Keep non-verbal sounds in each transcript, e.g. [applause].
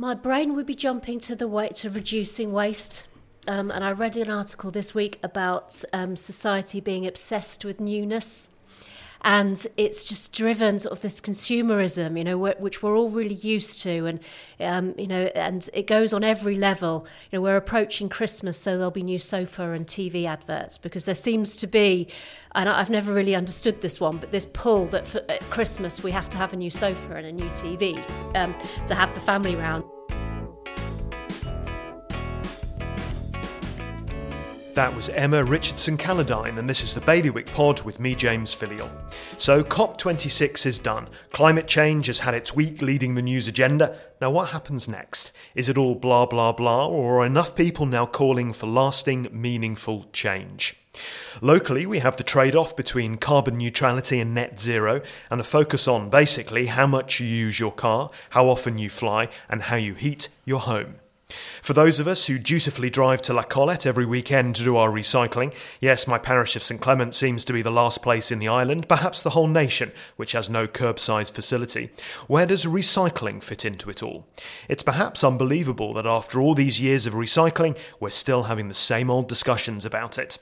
My brain would be jumping to the way to reducing waste. Um, and I read an article this week about um, society being obsessed with newness and it's just driven sort of this consumerism, you know, which we're all really used to, and um, you know, and it goes on every level. You know, we're approaching Christmas, so there'll be new sofa and TV adverts because there seems to be, and I've never really understood this one, but this pull that for, at Christmas we have to have a new sofa and a new TV um, to have the family round. That was Emma Richardson Calladine, and this is the Bailiwick Pod with me, James Filleul. So, COP26 is done. Climate change has had its week leading the news agenda. Now, what happens next? Is it all blah, blah, blah, or are enough people now calling for lasting, meaningful change? Locally, we have the trade off between carbon neutrality and net zero, and a focus on basically how much you use your car, how often you fly, and how you heat your home. For those of us who dutifully drive to La Collette every weekend to do our recycling, yes, my parish of St Clement seems to be the last place in the island, perhaps the whole nation, which has no curbside facility. Where does recycling fit into it all? It's perhaps unbelievable that after all these years of recycling, we're still having the same old discussions about it.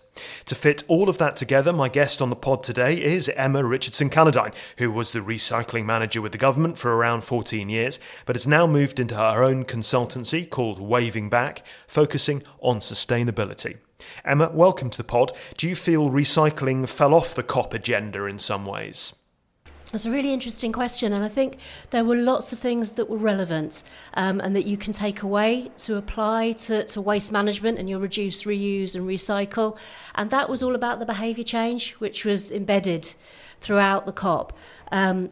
To fit all of that together, my guest on the pod today is Emma Richardson Calladine, who was the recycling manager with the government for around 14 years, but has now moved into her own consultancy called Waving Back, focusing on sustainability. Emma, welcome to the pod. Do you feel recycling fell off the COP agenda in some ways? That's a really interesting question, and I think there were lots of things that were relevant um, and that you can take away to apply to, to waste management and your reduce, reuse, and recycle. And that was all about the behaviour change, which was embedded throughout the COP. Um,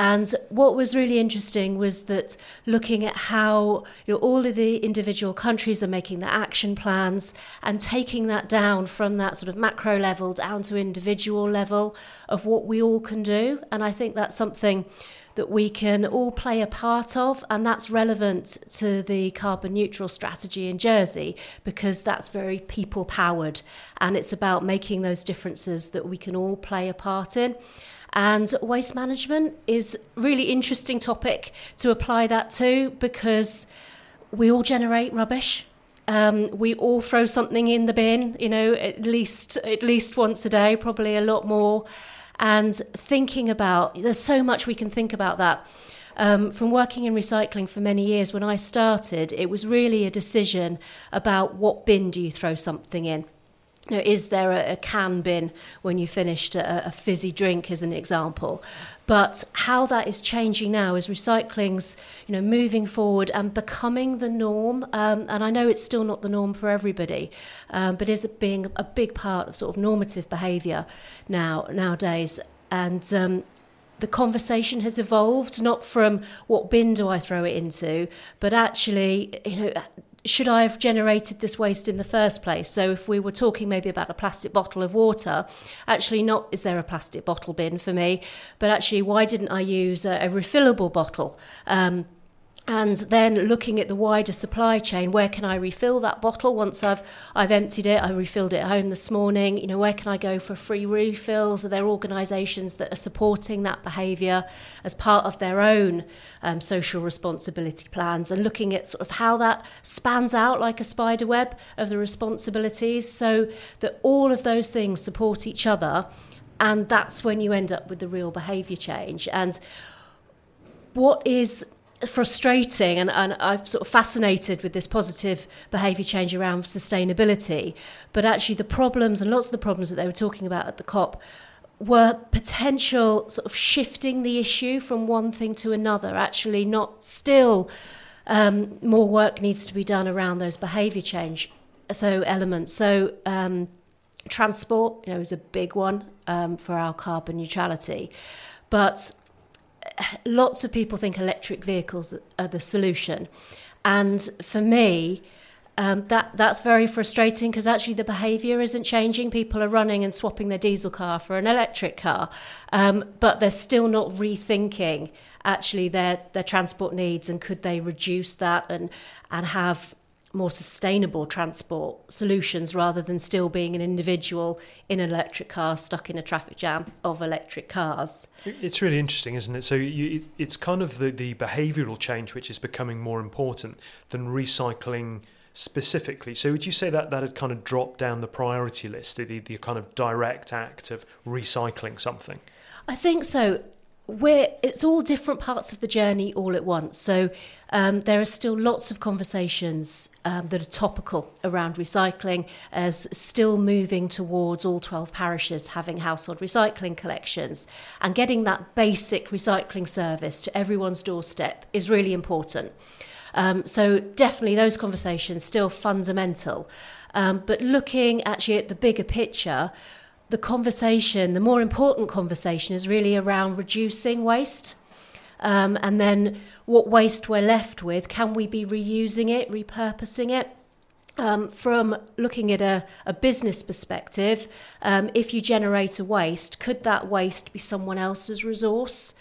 and what was really interesting was that looking at how you know, all of the individual countries are making their action plans and taking that down from that sort of macro level down to individual level of what we all can do. And I think that's something that we can all play a part of, and that's relevant to the carbon neutral strategy in Jersey because that's very people powered and it's about making those differences that we can all play a part in. And waste management is really interesting topic to apply that to because we all generate rubbish. Um, we all throw something in the bin, you know, at least at least once a day, probably a lot more. And thinking about there's so much we can think about that. Um, from working in recycling for many years, when I started, it was really a decision about what bin do you throw something in. Know, is there a, a, can bin when you finished a, a, fizzy drink, as an example? But how that is changing now is recycling's, you know, moving forward and becoming the norm. Um, and I know it's still not the norm for everybody, um, but is being a big part of sort of normative behaviour now nowadays. And um, the conversation has evolved not from what bin do I throw it into, but actually, you know should I have generated this waste in the first place? So, if we were talking maybe about a plastic bottle of water, actually, not is there a plastic bottle bin for me, but actually, why didn't I use a, a refillable bottle? Um, and then looking at the wider supply chain where can i refill that bottle once i've i've emptied it? I refilled it at home this morning. You know where can i go for free refills? Are there organizations that are supporting that behavior as part of their own um, social responsibility plans? And looking at sort of how that spans out like a spider web of the responsibilities so that all of those things support each other and that's when you end up with the real behavior change. And what is frustrating and, and I'm sort of fascinated with this positive behaviour change around sustainability. But actually, the problems and lots of the problems that they were talking about at the COP were potential sort of shifting the issue from one thing to another, actually, not still. Um, more work needs to be done around those behaviour change so elements. So um, transport, you know, is a big one um, for our carbon neutrality, but lots of people think electric vehicles are the solution. And for me, um, that that's very frustrating because actually the behaviour isn't changing. People are running and swapping their diesel car for an electric car, um, but they're still not rethinking actually their their transport needs and could they reduce that and and have more sustainable transport solutions rather than still being an individual in an electric car stuck in a traffic jam of electric cars. It's really interesting, isn't it? So you, it's kind of the, the behavioural change which is becoming more important than recycling specifically. So would you say that that had kind of dropped down the priority list, the, the kind of direct act of recycling something? I think so we're, it's all different parts of the journey all at once. So um, there are still lots of conversations um, that are topical around recycling, as still moving towards all 12 parishes having household recycling collections. And getting that basic recycling service to everyone's doorstep is really important. Um, so definitely those conversations still fundamental. Um, but looking actually at the bigger picture, the conversation, the more important conversation, is really around reducing waste. Um, and then what waste we're left with, can we be reusing it, repurposing it? Um, from looking at a, a business perspective, um, if you generate a waste, could that waste be someone else's resource?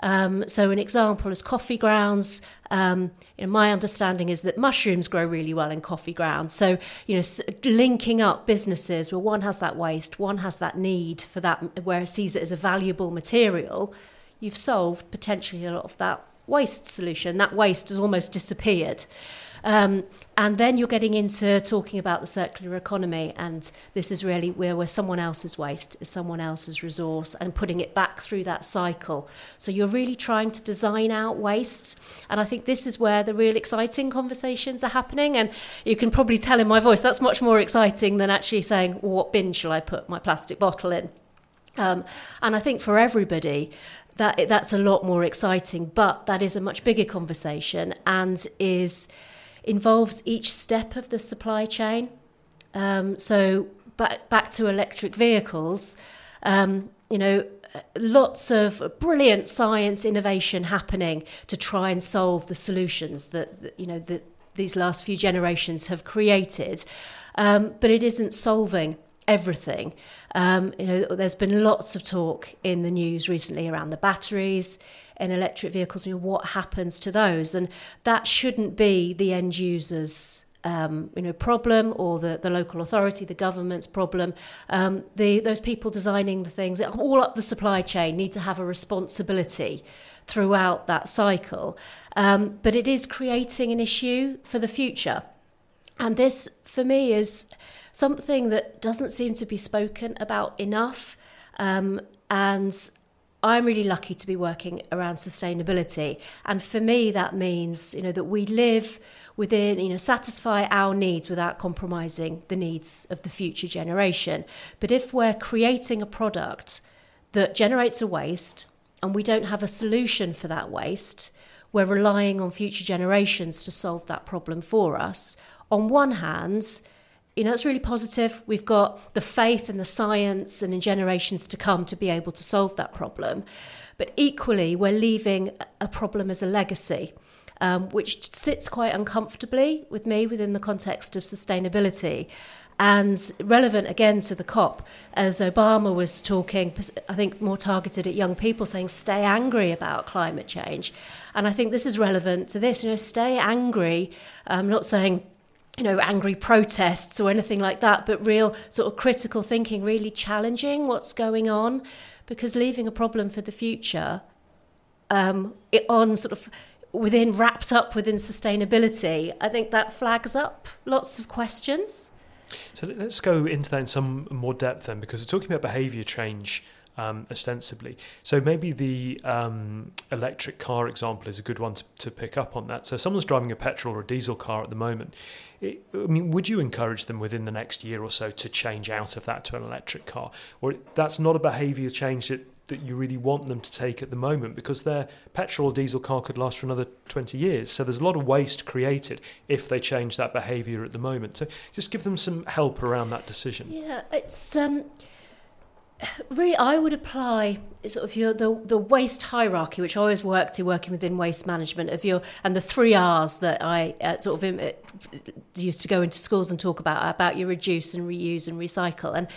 Um, so, an example is coffee grounds. Um, you know, my understanding is that mushrooms grow really well in coffee grounds. So, you know, linking up businesses where one has that waste, one has that need for that, where it sees it as a valuable material, you've solved potentially a lot of that waste solution. That waste has almost disappeared. Um, and then you're getting into talking about the circular economy, and this is really where, someone else's waste is someone else's resource and putting it back through that cycle. So you're really trying to design out waste. And I think this is where the real exciting conversations are happening. And you can probably tell in my voice that's much more exciting than actually saying, well, what bin shall I put my plastic bottle in? Um, and I think for everybody, that that's a lot more exciting, but that is a much bigger conversation and is involves each step of the supply chain. Um, so back back to electric vehicles, um, you know, lots of brilliant science innovation happening to try and solve the solutions that, you know that these last few generations have created, um, but it isn't solving everything. Um, you know, there's been lots of talk in the news recently around the batteries in electric vehicles. You know, what happens to those? And that shouldn't be the end user's um, you know, problem or the, the local authority, the government's problem. Um, the, those people designing the things, all up the supply chain, need to have a responsibility throughout that cycle. Um, but it is creating an issue for the future. And this, for me, is something that doesn't seem to be spoken about enough. Um, and I'm really lucky to be working around sustainability. And for me, that means, you know, that we live within, you know, satisfy our needs without compromising the needs of the future generation. But if we're creating a product that generates a waste and we don't have a solution for that waste, we're relying on future generations to solve that problem for us. On one hand, you know, it's really positive. We've got the faith and the science and in generations to come to be able to solve that problem. But equally, we're leaving a problem as a legacy. Um, which sits quite uncomfortably with me within the context of sustainability. And relevant again to the COP, as Obama was talking, I think more targeted at young people, saying, stay angry about climate change. And I think this is relevant to this, you know, stay angry. I'm not saying you know, angry protests or anything like that, but real sort of critical thinking, really challenging what's going on, because leaving a problem for the future um, it on sort of within wrapped up within sustainability, I think that flags up lots of questions. So let's go into that in some more depth then, because we're talking about behaviour change um, ostensibly. So maybe the um, electric car example is a good one to, to, pick up on that. So someone's driving a petrol or a diesel car at the moment. It, I mean, would you encourage them within the next year or so to change out of that to an electric car, or that's not a behaviour change that that you really want them to take at the moment because their petrol or diesel car could last for another 20 years. So there's a lot of waste created if they change that behaviour at the moment. So just give them some help around that decision. Yeah, it's um, really, I would apply sort of your the the waste hierarchy, which I always work to working within waste management of your and the three R's that I uh, sort of uh, used to go into schools and talk about about your reduce and reuse and recycle and.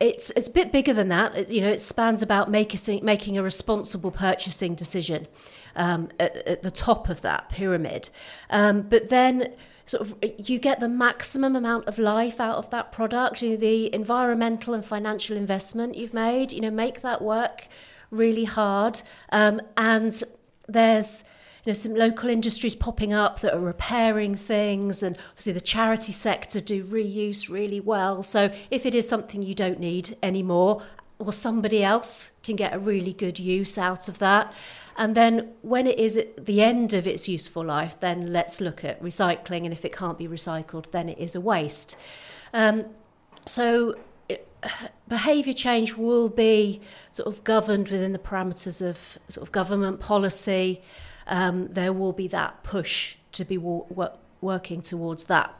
It's it's a bit bigger than that. It, you know, it spans about making making a responsible purchasing decision um, at, at, the top of that pyramid. Um, but then sort of you get the maximum amount of life out of that product. You know, the environmental and financial investment you've made, you know, make that work really hard. Um, and there's you know some local industries popping up that are repairing things and obviously the charity sector do reuse really well so if it is something you don't need anymore or somebody else can get a really good use out of that and then when it is at the end of its useful life then let's look at recycling and if it can't be recycled then it is a waste um, so [sighs] behaviour change will be sort of governed within the parameters of sort of government policy. Um, there will be that push to be wor- working towards that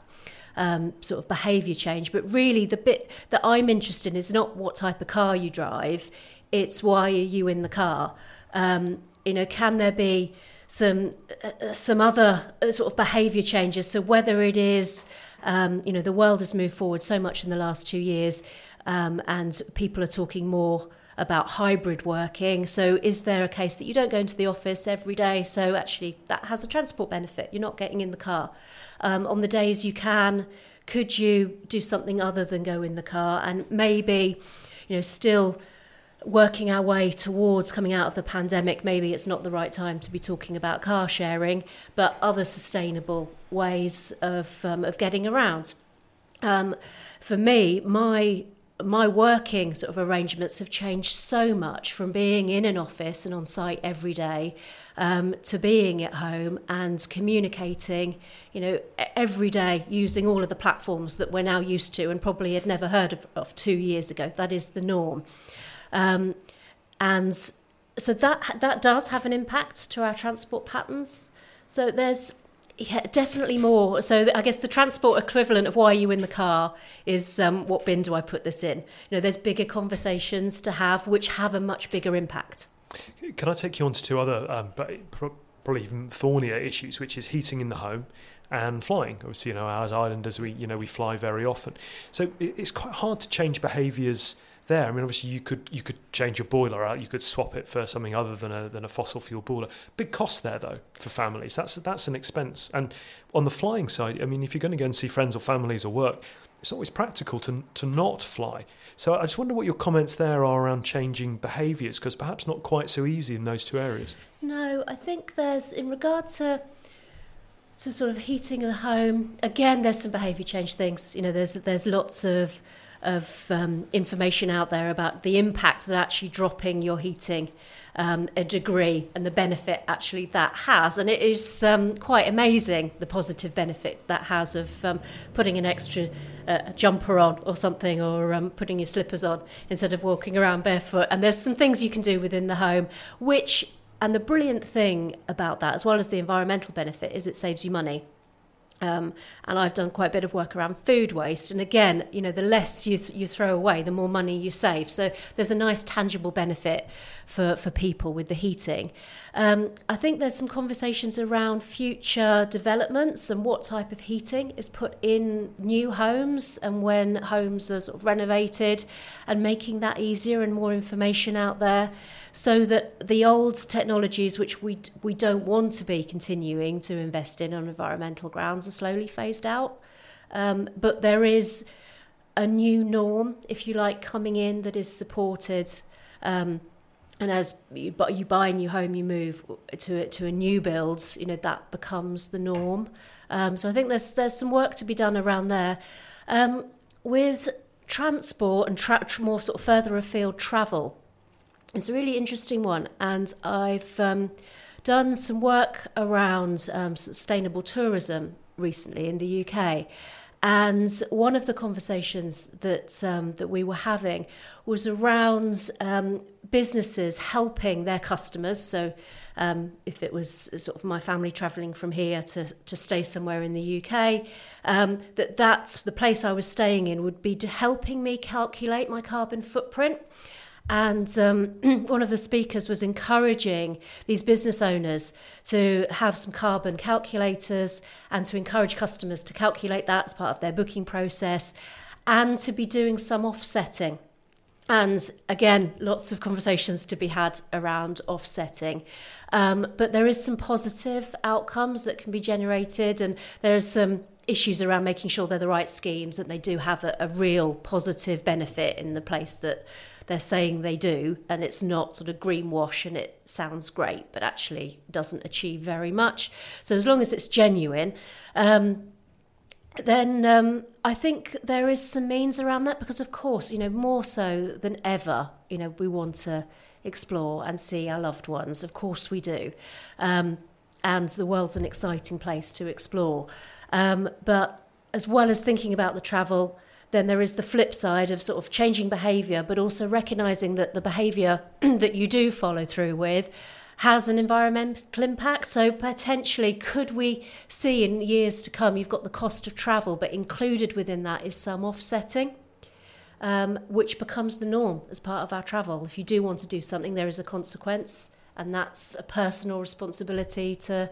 um, sort of behaviour change. But really, the bit that I'm interested in is not what type of car you drive; it's why are you in the car. Um, you know, can there be some uh, some other uh, sort of behaviour changes? So whether it is um, you know, the world has moved forward so much in the last two years um, and people are talking more about hybrid working. So, is there a case that you don't go into the office every day? So, actually, that has a transport benefit. You're not getting in the car. Um, on the days you can, could you do something other than go in the car and maybe, you know, still working our way towards coming out of the pandemic, maybe it's not the right time to be talking about car sharing, but other sustainable ways of um, of getting around. Um, for me, my my working sort of arrangements have changed so much from being in an office and on site every day um, to being at home and communicating, you know, every day using all of the platforms that we're now used to and probably had never heard of, of two years ago. That is the norm, um, and so that that does have an impact to our transport patterns. So there's yeah, definitely more. So I guess the transport equivalent of why are you in the car is um, what bin do I put this in? You know, there's bigger conversations to have which have a much bigger impact. Can I take you on to two other, um, probably even thornier issues, which is heating in the home and flying. Obviously, you know, as islanders, we you know we fly very often, so it's quite hard to change behaviours there. I mean, obviously, you could you could change your boiler out, you could swap it for something other than a than a fossil fuel boiler. Big cost there though for families. That's that's an expense. And on the flying side, I mean, if you're going to go and see friends or families or work, it's always practical to to not fly. So I just wonder what your comments there are around changing behaviours, because perhaps not quite so easy in those two areas. No, I think there's in regard to to sort of heating the home. Again, there's some behaviour change things. You know, there's there's lots of of um, information out there about the impact that actually dropping your heating um, a degree and the benefit actually that has. And it is um, quite amazing the positive benefit that has of um, putting an extra uh, jumper on or something or um, putting your slippers on instead of walking around barefoot. And there's some things you can do within the home which and the brilliant thing about that, as well as the environmental benefit, is it saves you money. Um, and I've done quite a bit of work around food waste. And again, you know, the less you, th- you throw away, the more money you save. So there's a nice tangible benefit for, for people with the heating. Um, I think there's some conversations around future developments and what type of heating is put in new homes and when homes are sort of renovated and making that easier and more information out there so that the old technologies which we we don't want to be continuing to invest in on environmental grounds are slowly phased out. Um, but there is a new norm, if you like, coming in that is supported. Um, and as you, you buy a new home, you move to to a new build. You know that becomes the norm. Um, so I think there's there's some work to be done around there. Um, with transport and tra- more sort of further afield travel, it's a really interesting one, and I've um, done some work around um, sustainable tourism recently in the UK. And one of the conversations that um, that we were having was around um, businesses helping their customers. So, um, if it was sort of my family travelling from here to, to stay somewhere in the UK, um, that that's the place I was staying in would be helping me calculate my carbon footprint. And um, [clears throat] one of the speakers was encouraging these business owners to have some carbon calculators and to encourage customers to calculate that as part of their booking process and to be doing some offsetting. And again, lots of conversations to be had around offsetting. Um, but there is some positive outcomes that can be generated, and there is some issues around making sure they're the right schemes and they do have a, a real positive benefit in the place that they're saying they do, and it's not sort of greenwash and it sounds great, but actually doesn't achieve very much. So as long as it's genuine, um, then um, I think there is some means around that because, of course, you know, more so than ever, you know, we want to explore and see our loved ones. Of course, we do. Um, and the world's an exciting place to explore. Um, but as well as thinking about the travel, then there is the flip side of sort of changing behaviour, but also recognising that the behaviour [clears throat] that you do follow through with has an environmental impact. So potentially, could we see in years to come, you've got the cost of travel, but included within that is some offsetting. Um, which becomes the norm as part of our travel. If you do want to do something, there is a consequence, and that's a personal responsibility to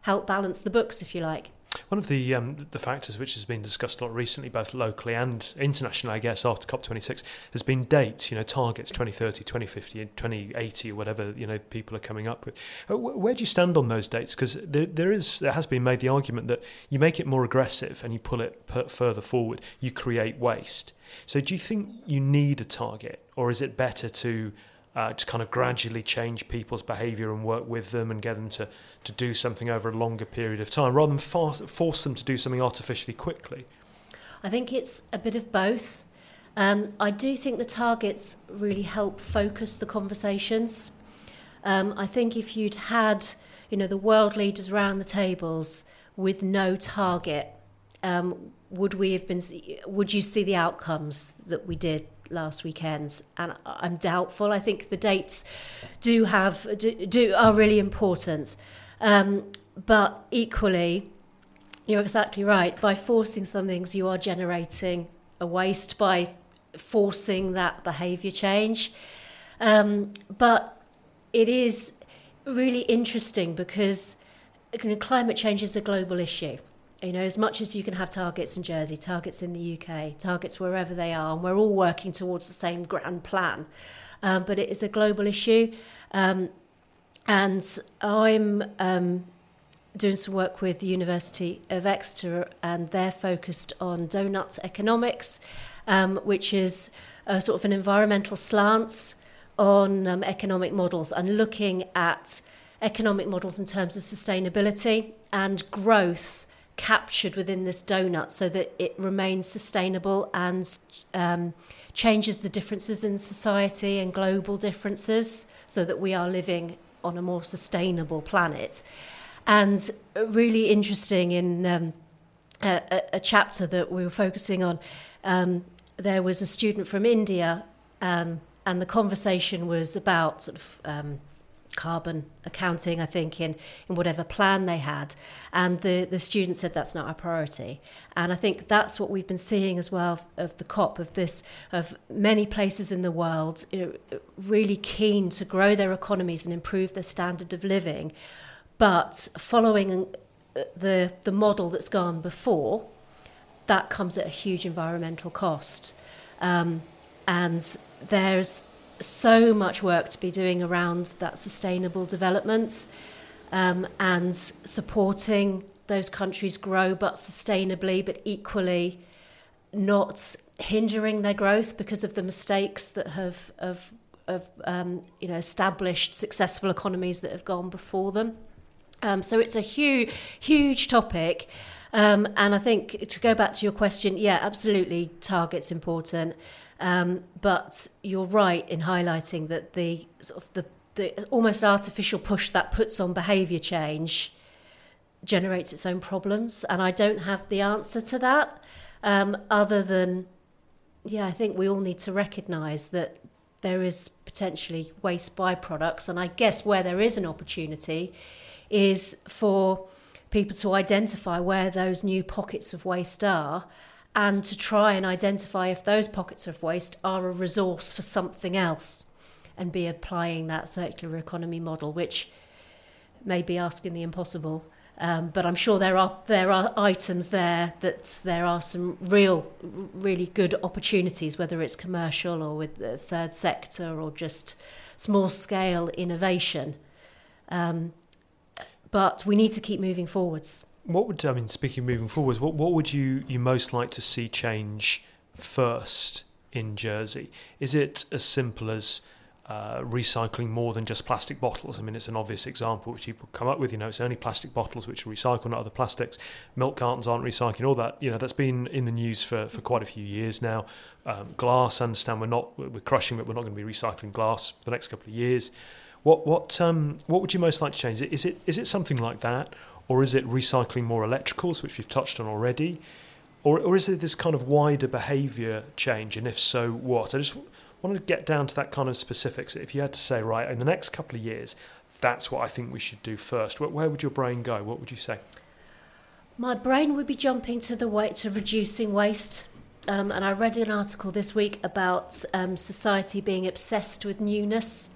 help balance the books, if you like. One of the um, the factors which has been discussed a lot recently, both locally and internationally, I guess, after COP26, has been dates. You know, targets 2030, 2050, 2080, or whatever you know people are coming up with. Uh, where do you stand on those dates? Because there, there is there has been made the argument that you make it more aggressive and you pull it further forward, you create waste. So, do you think you need a target, or is it better to uh, to kind of gradually change people's behaviour and work with them and get them to, to do something over a longer period of time rather than force, force them to do something artificially quickly? I think it's a bit of both. Um, I do think the targets really help focus the conversations. Um, I think if you'd had, you know, the world leaders around the tables with no target, um, would we have been? Would you see the outcomes that we did last weekend, and I'm doubtful. I think the dates do have do, do are really important, um, but equally, you're exactly right. By forcing some things, you are generating a waste by forcing that behaviour change. Um, but it is really interesting because climate change is a global issue. You know, as much as you can have targets in Jersey, targets in the UK, targets wherever they are, and we're all working towards the same grand plan. Um, but it is a global issue. Um, and I'm um, doing some work with the University of Exeter, and they're focused on donut economics, um, which is a sort of an environmental slant on um, economic models and looking at economic models in terms of sustainability and growth captured within this donut so that it remains sustainable and um, changes the differences in society and global differences so that we are living on a more sustainable planet. And really interesting in um, a, a, chapter that we were focusing on, um, there was a student from India, um, and the conversation was about sort of um, carbon accounting, I think, in, in whatever plan they had. And the, the students said that's not our priority. And I think that's what we've been seeing as well of the COP, of this, of many places in the world you know, really keen to grow their economies and improve their standard of living, but following uh, the, the model that's gone before, that comes at a huge environmental cost. Um, and there's so much work to be doing around that sustainable development um, and supporting those countries grow, but sustainably, but equally not hindering their growth because of the mistakes that have, have, have um, you know, established successful economies that have gone before them. Um, so it's a huge, huge topic. Um, and I think to go back to your question, yeah, absolutely, target's important. Um, but you're right in highlighting that the sort of the, the almost artificial push that puts on behaviour change generates its own problems, and I don't have the answer to that. Um, other than, yeah, I think we all need to recognise that there is potentially waste byproducts, and I guess where there is an opportunity is for people to identify where those new pockets of waste are and to try and identify if those pockets of waste are a resource for something else and be applying that circular economy model, which may be asking the impossible. Um, but I'm sure there are there are items there that there are some real, really good opportunities, whether it's commercial or with the third sector or just small scale innovation. Um, but we need to keep moving forwards. What would I mean? Speaking moving forwards, what what would you you most like to see change first in Jersey? Is it as simple as uh, recycling more than just plastic bottles. I mean, it's an obvious example which people come up with. You know, it's only plastic bottles which are recycled, not other plastics. Milk cartons aren't recycling. All that, you know, that's been in the news for, for quite a few years now. Um, glass, I understand we're not we're crushing it. We're not going to be recycling glass for the next couple of years. What what um, what would you most like to change? Is it is it something like that, or is it recycling more electricals, which we've touched on already, or or is it this kind of wider behaviour change? And if so, what? I just wanted to get down to that kind of specifics. If you had to say, right, in the next couple of years, that's what I think we should do first, where, would your brain go? What would you say? My brain would be jumping to the way to reducing waste. Um, and I read an article this week about um, society being obsessed with newness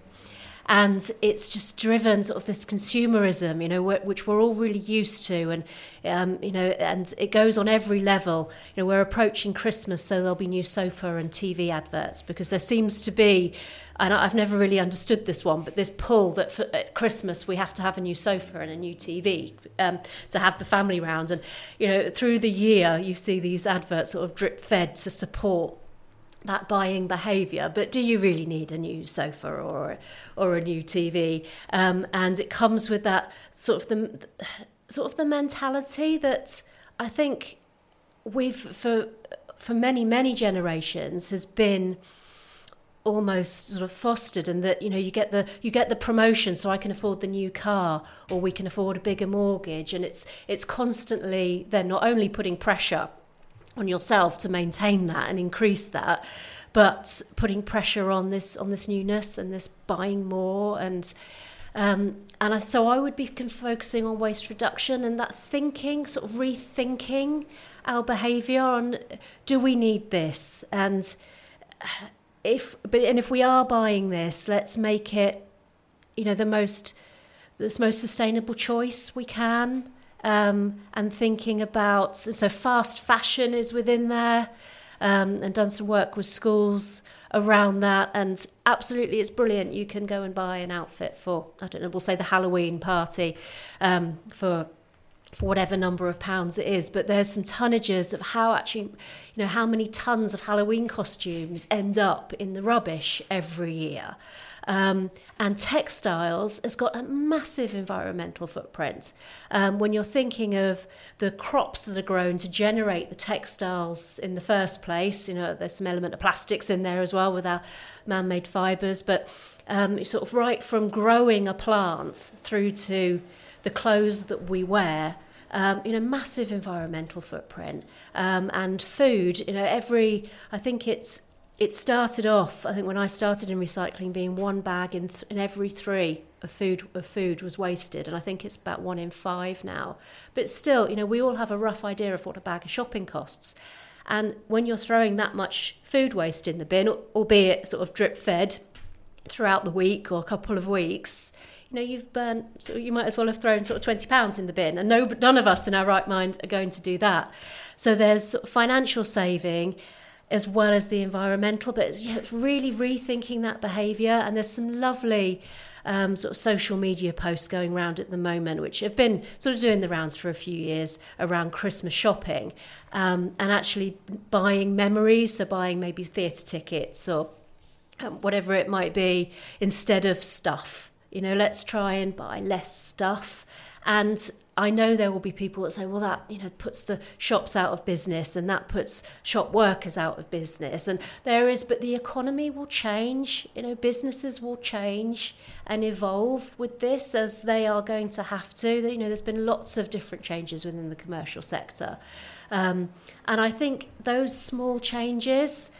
and it's just driven sort of this consumerism, you know, which we're all really used to, and um, you know, and it goes on every level. You know, we're approaching Christmas, so there'll be new sofa and TV adverts because there seems to be, and I've never really understood this one, but this pull that for, at Christmas we have to have a new sofa and a new TV um, to have the family round, and you know, through the year you see these adverts sort of drip fed to support that buying behaviour, but do you really need a new sofa or or a new TV? Um, and it comes with that sort of the sort of the mentality that I think we've for for many many generations has been almost sort of fostered and that you know you get the you get the promotion so I can afford the new car or we can afford a bigger mortgage and it's it's constantly they're not only putting pressure on yourself to maintain that and increase that but putting pressure on this on this newness and this buying more and um, and I, so I would be focusing on waste reduction and that thinking, sort of rethinking our behaviour on do we need this? And if but and if we are buying this, let's make it you know the most the most sustainable choice we can um, and thinking about so fast fashion is within there um, and done some work with schools around that and absolutely it's brilliant. You can go and buy an outfit for i don't know we'll say the halloween party um, for for whatever number of pounds it is but there's some tonnages of how actually you know how many tons of halloween costumes end up in the rubbish every year um, and textiles has got a massive environmental footprint. Um, when you're thinking of the crops that are grown to generate the textiles in the first place, you know, there's some element of plastics in there as well with our man made fibres, but um, sort of right from growing a plant through to the clothes that we wear. Um, you know, massive environmental footprint um, and food. You know, every I think it's it started off, I think, when I started in recycling, being one bag in, th- in every three of food of food was wasted, and I think it's about one in five now. But still, you know, we all have a rough idea of what a bag of shopping costs. And when you're throwing that much food waste in the bin, albeit sort of drip fed throughout the week or a couple of weeks, you know, you've burnt, so you might as well have thrown sort of 20 pounds in the bin. And no, none of us in our right mind are going to do that. So there's financial saving as well as the environmental. But it's, it's really rethinking that behaviour. And there's some lovely um, sort of social media posts going around at the moment, which have been sort of doing the rounds for a few years around Christmas shopping um, and actually buying memories. So buying maybe theatre tickets or um, whatever it might be instead of stuff. You know, let's try and buy less stuff. And I know there will be people that say, well, that you know puts the shops out of business and that puts shop workers out of business. And there is, but the economy will change. You know, businesses will change and evolve with this as they are going to have to. You know, there's been lots of different changes within the commercial sector, um, and I think those small changes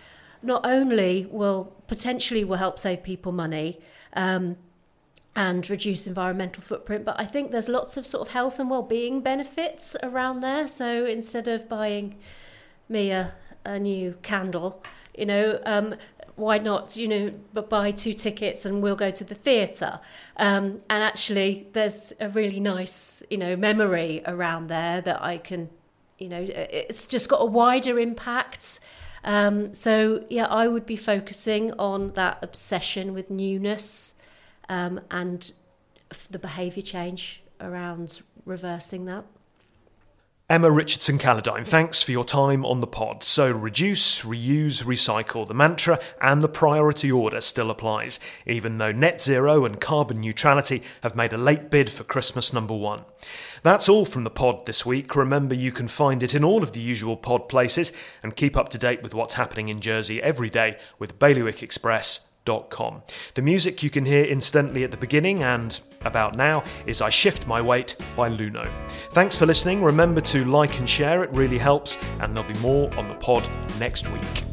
not only will potentially will help save people money. Um, and reduce environmental footprint. But I think there's lots of sort of health and well-being benefits around there. So instead of buying me a, a new candle, you know, um, why not, you know, but buy two tickets and we'll go to the theatre. Um, and actually, there's a really nice, you know, memory around there that I can, you know, it's just got a wider impact. Um, so yeah, I would be focusing on that obsession with newness um, and the behaviour change around reversing that. Emma Richardson Calladine, thanks for your time on the pod. So, reduce, reuse, recycle. The mantra and the priority order still applies, even though net zero and carbon neutrality have made a late bid for Christmas number one. That's all from the pod this week. Remember, you can find it in all of the usual pod places and keep up to date with what's happening in Jersey every day with Bailiwick Express The music you can hear incidentally at the beginning and about now is I Shift My Weight by Luno. Thanks for listening. Remember to like and share, it really helps, and there'll be more on the pod next week.